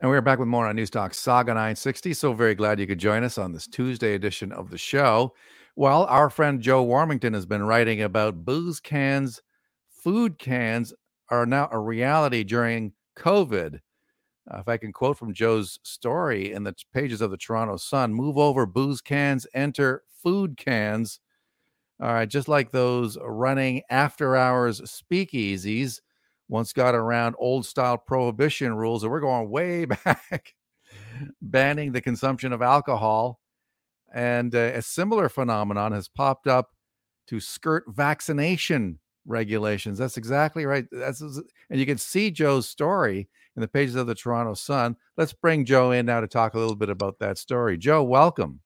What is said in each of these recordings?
And we're back with more on Newstalk Saga 960. So very glad you could join us on this Tuesday edition of the show. Well, our friend Joe Warmington has been writing about booze cans, food cans are now a reality during COVID. Uh, if I can quote from Joe's story in the pages of the Toronto Sun move over booze cans, enter food cans. All right, just like those running after hours speakeasies once got around old style prohibition rules, and we're going way back, banning the consumption of alcohol. And uh, a similar phenomenon has popped up to skirt vaccination regulations. That's exactly right. That's and you can see Joe's story in the pages of the Toronto Sun. Let's bring Joe in now to talk a little bit about that story. Joe, welcome.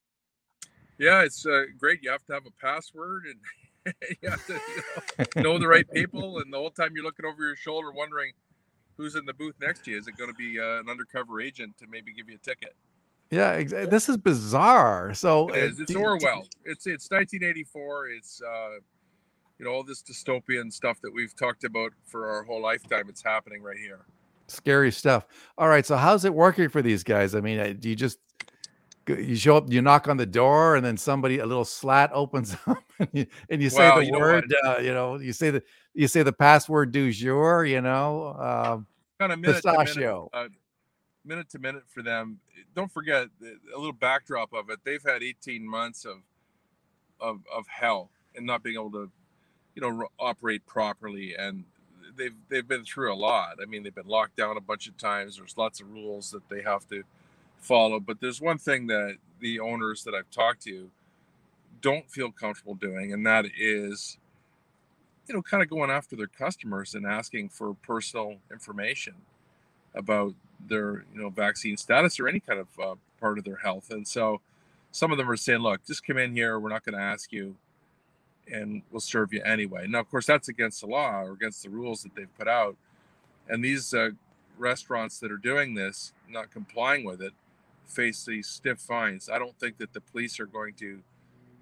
Yeah, it's uh, great. You have to have a password and you have to you know, know, the right people. And the whole time you're looking over your shoulder, wondering who's in the booth next to you. Is it going to be uh, an undercover agent to maybe give you a ticket? Yeah, ex- this is bizarre. So it is. It's Orwell. It's it's 1984. It's uh, you know all this dystopian stuff that we've talked about for our whole lifetime. It's happening right here. Scary stuff. All right. So how's it working for these guys? I mean, uh, do you just you show up, you knock on the door, and then somebody a little slat opens up, and you, and you say well, the you word. Know uh, you know, you say the you say the password du jour. You know, um, kind of minute pistachio. To minute, uh, minute to minute for them. Don't forget a little backdrop of it. They've had 18 months of of of hell and not being able to, you know, operate properly and they've they've been through a lot. I mean, they've been locked down a bunch of times. There's lots of rules that they have to follow. But there's one thing that the owners that I've talked to don't feel comfortable doing, and that is, you know, kind of going after their customers and asking for personal information about their, you know, vaccine status or any kind of uh, part of their health. And so, some of them are saying, "Look, just come in here. We're not going to ask you." and we'll serve you anyway. Now, of course, that's against the law or against the rules that they've put out. And these uh, restaurants that are doing this, not complying with it, face these stiff fines. I don't think that the police are going to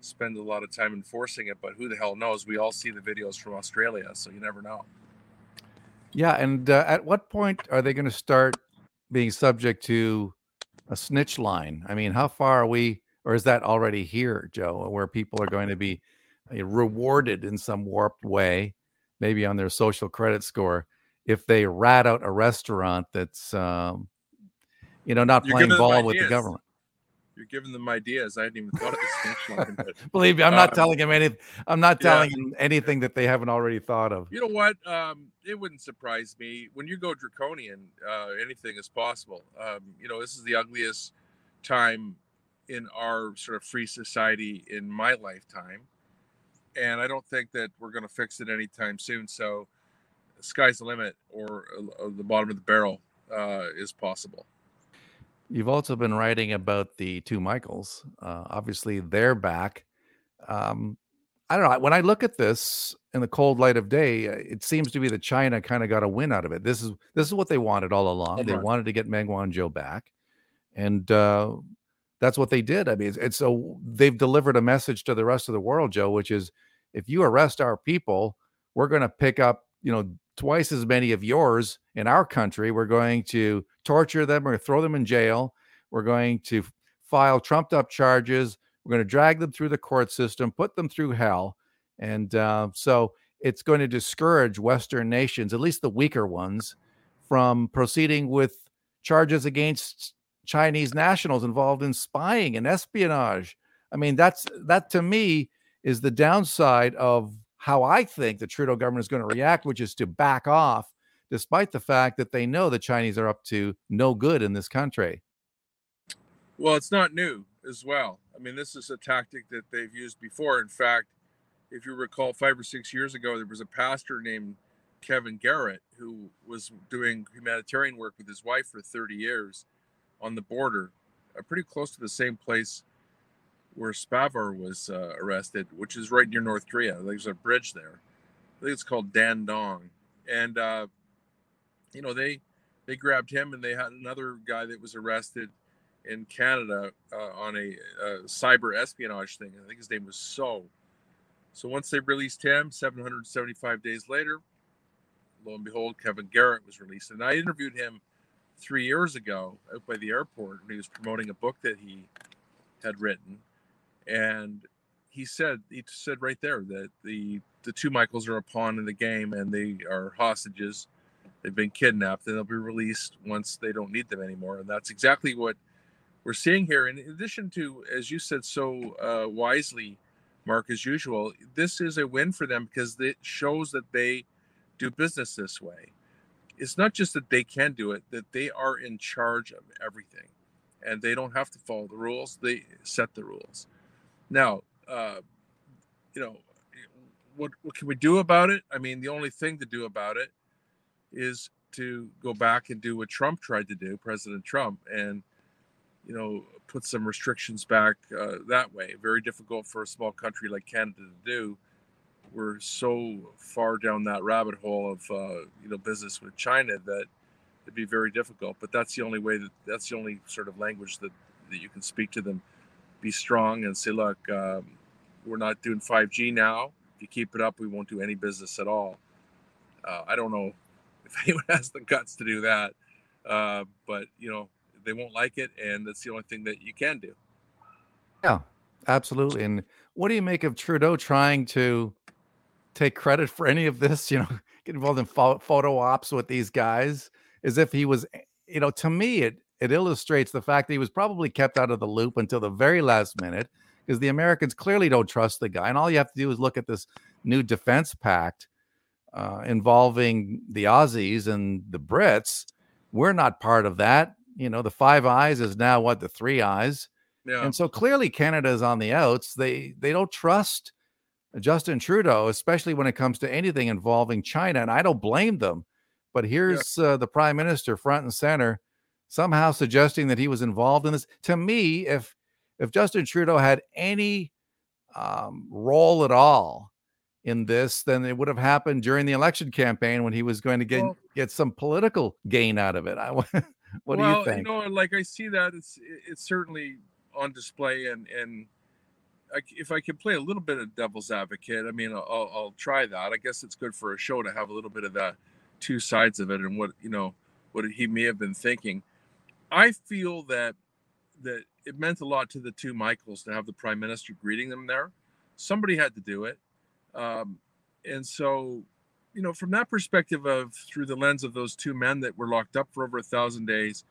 spend a lot of time enforcing it, but who the hell knows? We all see the videos from Australia, so you never know. Yeah, and uh, at what point are they going to start being subject to a snitch line? I mean, how far are we, or is that already here, Joe, where people are going to be rewarded in some warped way, maybe on their social credit score, if they rat out a restaurant that's, um, you know, not You're playing ball with the government. You're giving them ideas. I hadn't even thought of this. Believe me, I'm not uh, telling him anything. I'm not telling yeah. him anything that they haven't already thought of. You know what? Um, it wouldn't surprise me when you go draconian. Uh, anything is possible. Um, you know, this is the ugliest time in our sort of free society in my lifetime and I don't think that we're going to fix it anytime soon. So, sky's the limit, or uh, the bottom of the barrel uh, is possible. You've also been writing about the two Michaels. Uh, obviously, they're back. Um, I don't know. When I look at this in the cold light of day, uh, it seems to be that China kind of got a win out of it. This is this is what they wanted all along. They wanted to get Meng Wanzhou back, and uh, that's what they did. I mean, it's, it's so they've delivered a message to the rest of the world, Joe, which is if you arrest our people, we're going to pick up, you know, twice as many of yours in our country. We're going to torture them or throw them in jail. We're going to file trumped up charges. We're going to drag them through the court system, put them through hell. And uh, so it's going to discourage Western nations, at least the weaker ones, from proceeding with charges against Chinese nationals involved in spying and espionage. I mean, that's that to me is the downside of how I think the Trudeau government is going to react, which is to back off, despite the fact that they know the Chinese are up to no good in this country. Well, it's not new as well. I mean, this is a tactic that they've used before. In fact, if you recall, five or six years ago, there was a pastor named Kevin Garratt who was doing humanitarian work with his wife for 30 years on the border, uh, pretty close to the same place where Spavor was uh, arrested, which is right near North Korea. There's a bridge there. I think it's called Dandong, and uh, you know they they grabbed him, and they had another guy that was arrested in Canada uh, on a, a, cyber espionage thing. I think his name was So. So once they released him, 775 days later, lo and behold, Kevin Garratt was released, and I interviewed him three years ago out by the airport when he was promoting a book that he had written, and he said he said right there that the the two Michaels are a pawn in the game and they are hostages. They've been kidnapped and they'll be released once they don't need them anymore. And that's exactly what we're seeing here. In addition to, as you said so uh, wisely, Mark, as usual, this is a win for them because it shows that they do business this way. It's not just that they can do it, that they are in charge of everything and they don't have to follow the rules, they set the rules. Now, uh, you know, what, what can we do about it? I mean, the only thing to do about it is to go back and do what Trump tried to do, President Trump, and you know, put some restrictions back uh, that way. Very difficult for a small country like Canada to do. We're so far down that rabbit hole of uh, you know business with China that it'd be very difficult. But that's the only way that that's the only sort of language that that you can speak to them. Be strong and say, look, um, we're not doing 5G now. If you keep it up, we won't do any business at all. Uh, I don't know if anyone has the guts to do that, uh, but you know they won't like it, and that's the only thing that you can do. Yeah, absolutely. And what do you make of Trudeau trying to take credit for any of this? You know, get involved in photo ops with these guys as if he was. You know, to me, it it illustrates the fact that he was probably kept out of the loop until the very last minute because the Americans clearly don't trust the guy. And all you have to do is look at this new defense pact uh, involving the Aussies and the Brits. We're not part of that you know, the Five Eyes is now what the Three Eyes. Yeah. And so clearly Canada is on the outs. They they don't trust Justin Trudeau, especially when it comes to anything involving China. And I don't blame them. But here's yeah. uh, the prime minister front and center, somehow suggesting that he was involved in this. To me, if if Justin Trudeau had any um, role at all in this, then it would have happened during the election campaign when he was going to get well, get some political gain out of it. I what well, do you think? You know, like I see that it's it's certainly on display, and and I, if I can play a little bit of devil's advocate, I mean, I'll, I'll try that. I guess it's good for a show to have a little bit of that two sides of it, and what you know, what he may have been thinking. I feel that that it meant a lot to the two Michaels to have the prime minister greeting them there. Somebody had to do it, um, and so you know, from that perspective of through the lens of those two men that were locked up for over a thousand days,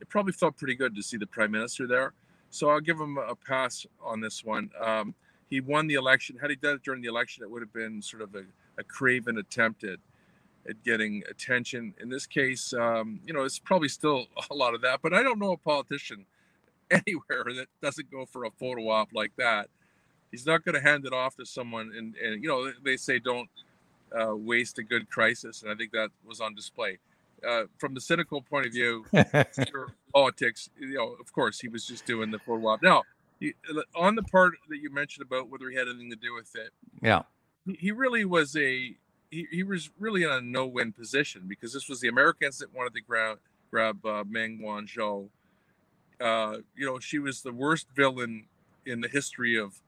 it probably felt pretty good to see the prime minister there. So I'll give him a pass on this one. Um, he won the election. Had he done it during the election, it would have been sort of a, a craven attempt at, at getting attention. In this case, um, you know, it's probably still a lot of that, but I don't know a politician anywhere that doesn't go for a photo op like that. He's not going to hand it off to someone, and, and you know, they say don't uh, waste a good crisis, and I think that was on display. Uh, from the cynical point of view, politics, you know, of course, he was just doing the photo op. Now, he, on the part that you mentioned about whether he had anything to do with it, yeah, he, he really was a he, he was really in a no-win position because this was the Americans that wanted to grab grab uh, Meng Wanzhou. Uh, you know, she was the worst villain in the history of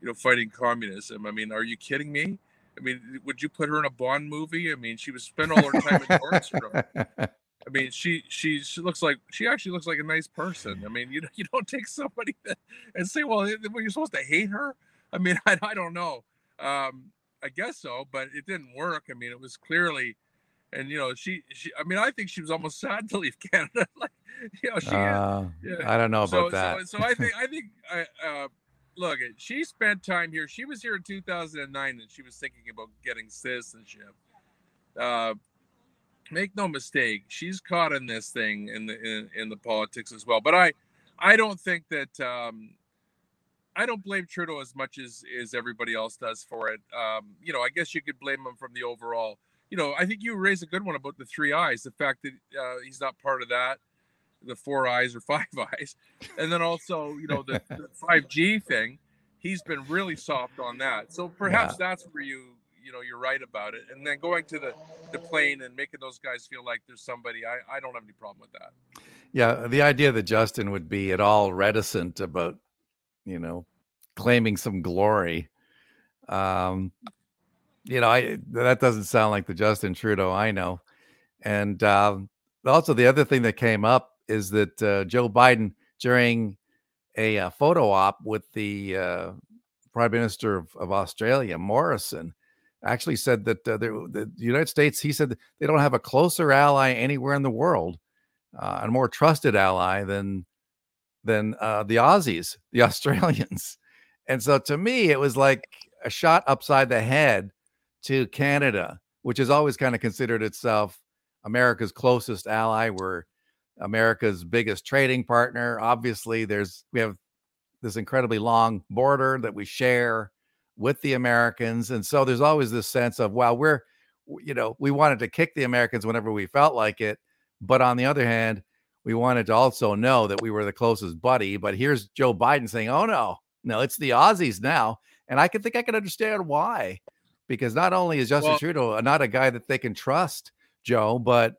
you know fighting communism. I mean, are you kidding me? I mean, would you put her in a Bond movie? I mean, she was spent all her time in Nordstrom. I mean, she, she she looks like she actually looks like a nice person. I mean, you you don't take somebody that, and say, well, you're supposed to hate her. I mean, I, I don't know. Um, I guess so, but it didn't work. I mean, it was clearly, and you know, she she. I mean, I think she was almost sad to leave Canada. like, you know, she. Uh, yeah. I don't know about that. So, so I think I think I. Uh, look, she spent time here. She was here in 2009 and she was thinking about getting citizenship. Uh, make no mistake, she's caught in this thing in the in, in the politics as well. But I, I don't think that um, I don't blame Trudeau as much as as everybody else does for it. Um, you know, I guess you could blame him from the overall. You know, I think you raised a good one about the three eyes. The fact that uh, he's not part of that the four eyes or five eyes, and then also you know the five G thing. He's been really soft on that. So perhaps yeah. that's where you you know you're right about it. And then going to the the plane and making those guys feel like there's somebody. I I don't have any problem with that. Yeah, the idea that Justin would be at all reticent about you know claiming some glory. Um, you know, I that doesn't sound like the Justin Trudeau I know. And um, Also, the other thing that came up is that uh, Joe Biden, during a uh, photo op with the uh, Prime Minister of, of, Australia, Morrison, actually said that uh, the United States, he said they don't have a closer ally anywhere in the world, uh, a more trusted ally than than uh, the Aussies, the Australians. And so to me, it was like a shot upside the head to Canada, which has always kind of considered itself America's closest ally. We're America's biggest trading partner. Obviously, there's we have this incredibly long border that we share with the Americans, and so there's always this sense of well, we're you know we wanted to kick the Americans whenever we felt like it, but on the other hand, we wanted to also know that we were the closest buddy. But here's Joe Biden saying, "Oh no, no, it's the Aussies now," and I can think I can understand why, because not only is Justin well, Trudeau not a guy that they can trust, Joe, but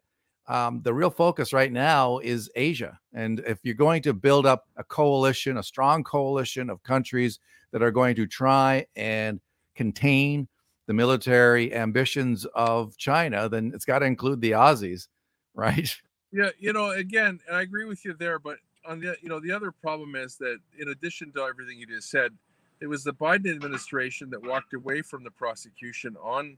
um, the real focus right now is Asia. And if you're going to build up a coalition, a strong coalition of countries that are going to try and contain the military ambitions of China, then it's got to include the Aussies, right? Yeah, you know, again, I agree with you there, but on the you know the other problem is that in addition to everything you just said, it was the Biden administration that walked away from the prosecution on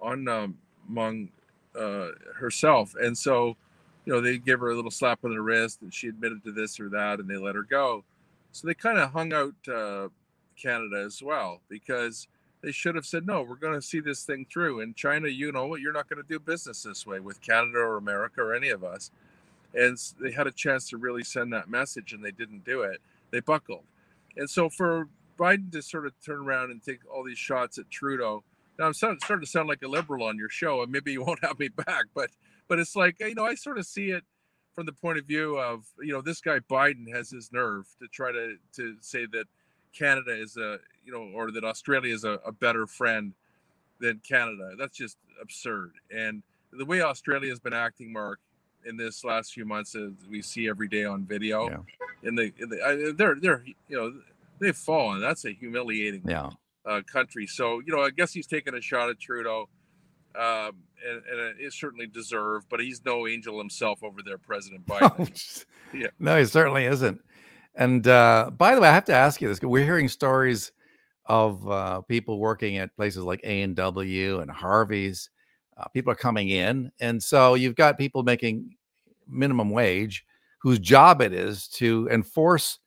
on um, Meng uh, herself, and so you know they gave her a little slap on the wrist, and she admitted to this or that, and they let her go. So they kind of hung out uh, Canada as well because they should have said no we're going to see this thing through. And china you know what? You're not going to do business this way with canada or america or any of us. And they had a chance to really send that message and they didn't do it. They buckled. And so for biden to sort of turn around and take all these shots at trudeau now i'm starting to sound like a liberal on your show and maybe you won't have me back but but it's like you know i sort of see it from the point of view of you know this guy biden has his nerve to try to to say that canada is a you know or that australia is a, a better friend than canada that's just absurd and the way australia has been acting mark in this last few months as we see every day on video. Yeah. In the, in the they're they're you know they've fallen. That's a humiliating yeah. uh, country. So you know I guess he's taking a shot at Trudeau, um, and, and it's certainly deserved. But he's no angel himself over there, President Biden. yeah. No, he certainly isn't. And uh, by the way, I have to ask you this: we're hearing stories of uh, people working at places like A and W and Harvey's uh, people are coming in, and so you've got people making minimum wage whose job it is to enforce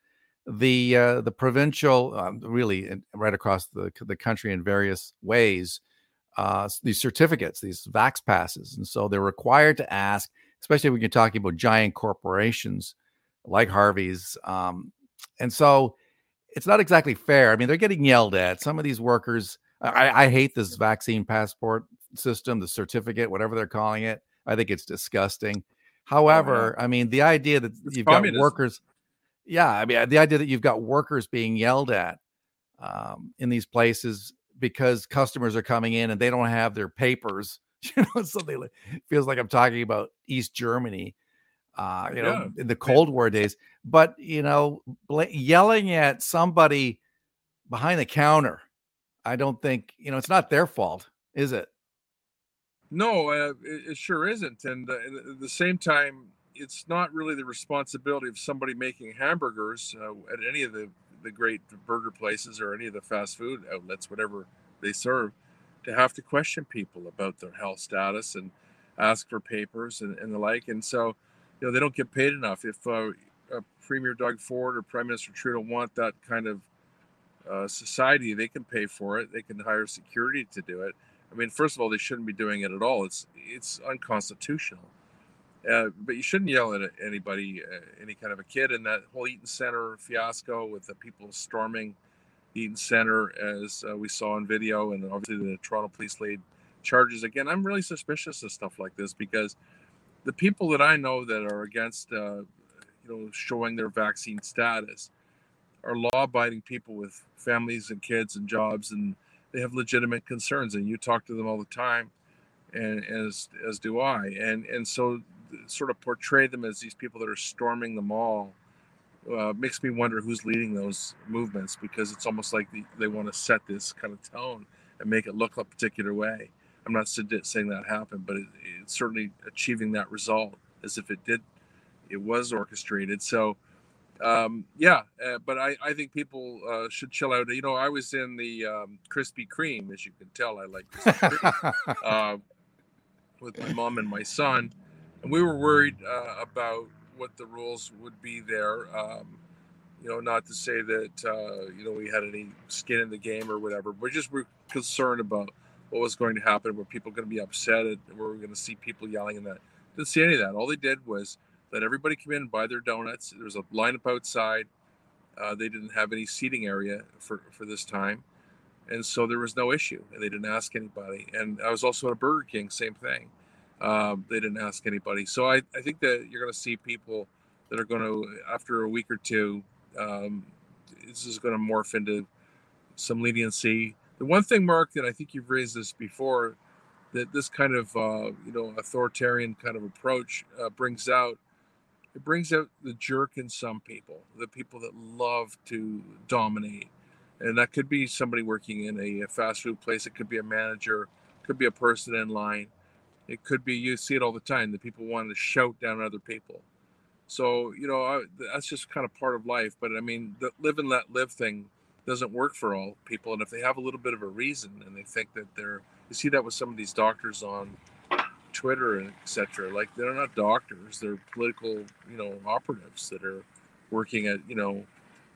the uh, the provincial, um, really right across the the country in various ways, uh, these certificates, these vax passes, and so they're required to ask, especially when you're talking about giant corporations like Harvey's, um, and so it's not exactly fair. I mean, they're getting yelled at. Some of these workers. I, I hate this vaccine passport system, the certificate, whatever they're calling it. I think it's disgusting. However, oh. I mean, the idea that it's you've communism. got workers, yeah, I mean, the idea that you've got workers being yelled at um, in these places because customers are coming in and they don't have their papers, you know, so they feels like I'm talking about East Germany, uh, you know, yeah. in the Cold War days. But you know, yelling at somebody behind the counter, I don't think you know it's not their fault, is it? No, uh, it, it, sure isn't. And uh, at the same time, it's not really the responsibility of somebody making hamburgers uh, at any of the, the great burger places or any of the fast food outlets, whatever they serve, to have to question people about their health status and ask for papers and, and the like. And so, you know, they don't get paid enough. If uh, Premier Doug Ford or Prime Minister Trudeau want that kind of uh, society, they can pay for it. They can hire security to do it I mean, first of all, they shouldn't be doing it at all. It's it's unconstitutional. Uh, but you shouldn't yell at anybody, uh, any kind of a kid. And that whole Eaton Center fiasco with the people storming Eaton Center, as uh, we saw in video, and obviously the Toronto police laid charges again. I'm really suspicious of stuff like this because the people that I know that are against, uh, you know, showing their vaccine status are law-abiding people with families and kids and jobs and they have legitimate concerns, and you talk to them all the time, and as as do I, and and so sort of portray them as these people that are storming the mall uh, makes me wonder who's leading those movements because it's almost like the, they want to set this kind of tone and make it look a particular way. I'm not saying that happened, but it, it's certainly achieving that result as if it did, it was orchestrated. So, um, yeah, uh, but I, I think people uh, should chill out. You know, I was in the um, Krispy Kreme, as you can tell, I like uh, with my mom and my son, and we were worried uh, about what the rules would be there. Um, you know, not to say that uh, you know we had any skin in the game or whatever, but just we're concerned about what was going to happen. Were people going to be upset? And were we going to see people yelling and that? Didn't see any of that. All they did was let everybody come in and buy their donuts. There was a lineup outside. Uh, they didn't have any seating area for, for this time. And so there was no issue. And they didn't ask anybody. And I was also at a Burger King, same thing. Um, they didn't ask anybody. So I, I think that you're going to see people that are going to, after a week or two, um, this is going to morph into some leniency. The one thing, Mark, that I think you've raised this before, that this kind of uh, you know authoritarian kind of approach uh, brings out it brings out the jerk in some people, the people that love to dominate. And that could be somebody working in a, fast food place, it could be a manager, it could be a person in line. It could be, you see it all the time, the people want to shout down other people. So, you know, I, that's just kind of part of life. But I mean, the live and let live thing doesn't work for all people. And if they have a little bit of a reason and they think that they're, you see that with some of these doctors on Twitter and etc. Like they're not doctors; they're political, you know, operatives that are working at, you know,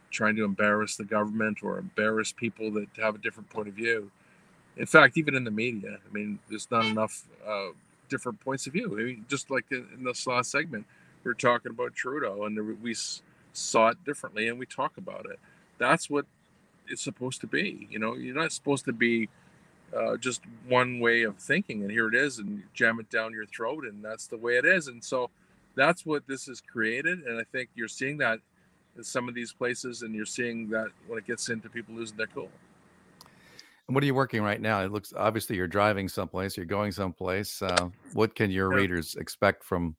trying to embarrass the government or embarrass people that have a different point of view. In fact, even in the media, I mean, there's not enough uh, different points of view. I mean, just like in this last segment, we are talking about Trudeau, and we saw it differently, and we talk about it. That's what it's supposed to be. You know, you're not supposed to be uh, just one way of thinking, and here it is, and jam it down your throat, and that's the way it is. And so that's what this has created, and I think you're seeing that in some of these places, and you're seeing that when it gets into people losing their cool. And what are you working right now? It looks obviously you're driving someplace, you're going someplace. Uh, what can your yeah. readers expect from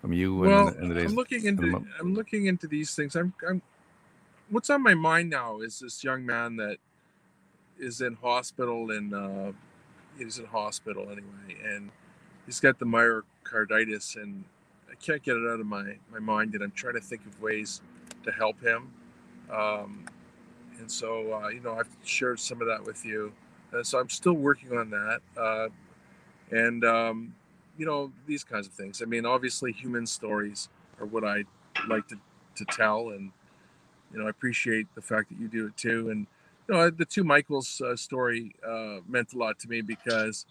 from you? Well, in, in the days, I'm looking into I'm looking into these things. I'm, I'm what's on my mind now is this young man that is in hospital and uh, he's in hospital anyway, and he's got the myocarditis, and I can't get it out of my my mind, and I'm trying to think of ways to help him. Um, and so, uh, you know, I've shared some of that with you, and so I'm still working on that. Uh, and um, you know, these kinds of things. I mean, obviously, human stories are what I like to to tell, and you know, I appreciate the fact that you do it too, and you know, the two Michaels uh, story uh, meant a lot to me because,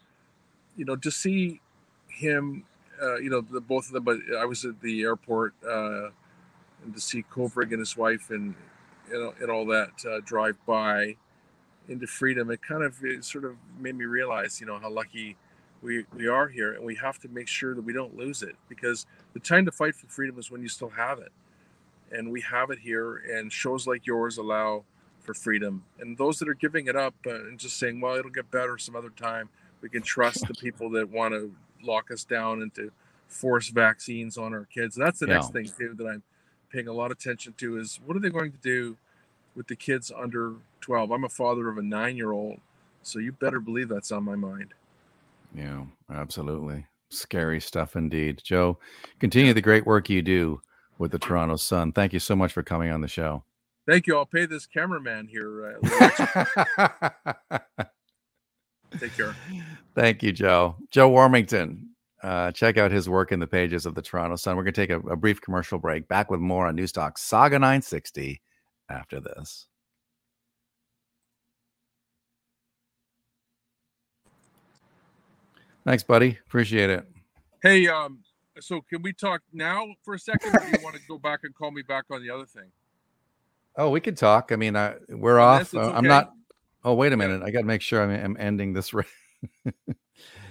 you know, to see him, uh, you know, the both of them. But I was at the airport uh, and to see Kovrig and his wife and you know and all that uh, drive by into freedom. It kind of it sort of made me realize, you know, how lucky we we are here, and we have to make sure that we don't lose it because the time to fight for freedom is when you still have it, and we have it here. And shows like yours allow for freedom. And those that are giving it up uh, and just saying, well, it'll get better some other time. We can trust the people that want to lock us down and to force vaccines on our kids. That's the yeah. next thing too that I'm paying a lot of attention to is what are they going to do with the kids under 12? I'm a father of a nine year old, so you better believe that's on my mind. Yeah, absolutely. Scary stuff indeed. Joe, continue the great work you do with the Toronto Sun. Thank you so much for coming on the show. Thank you. I'll pay this cameraman here. Uh, Take care. Thank you, Joe. Joe Warmington. Uh, check out his work in the pages of the Toronto Sun. We're going to take a, a brief commercial break. Back with more on Newstalk Saga 960 after this. Thanks, buddy. Appreciate it. Hey, um, so can we talk now for a second, or do you want to go back and call me back on the other thing? Oh, we could talk. I mean, I, we're off. Uh, I'm not. Oh, wait a minute. I got to make sure I'm, I'm ending this.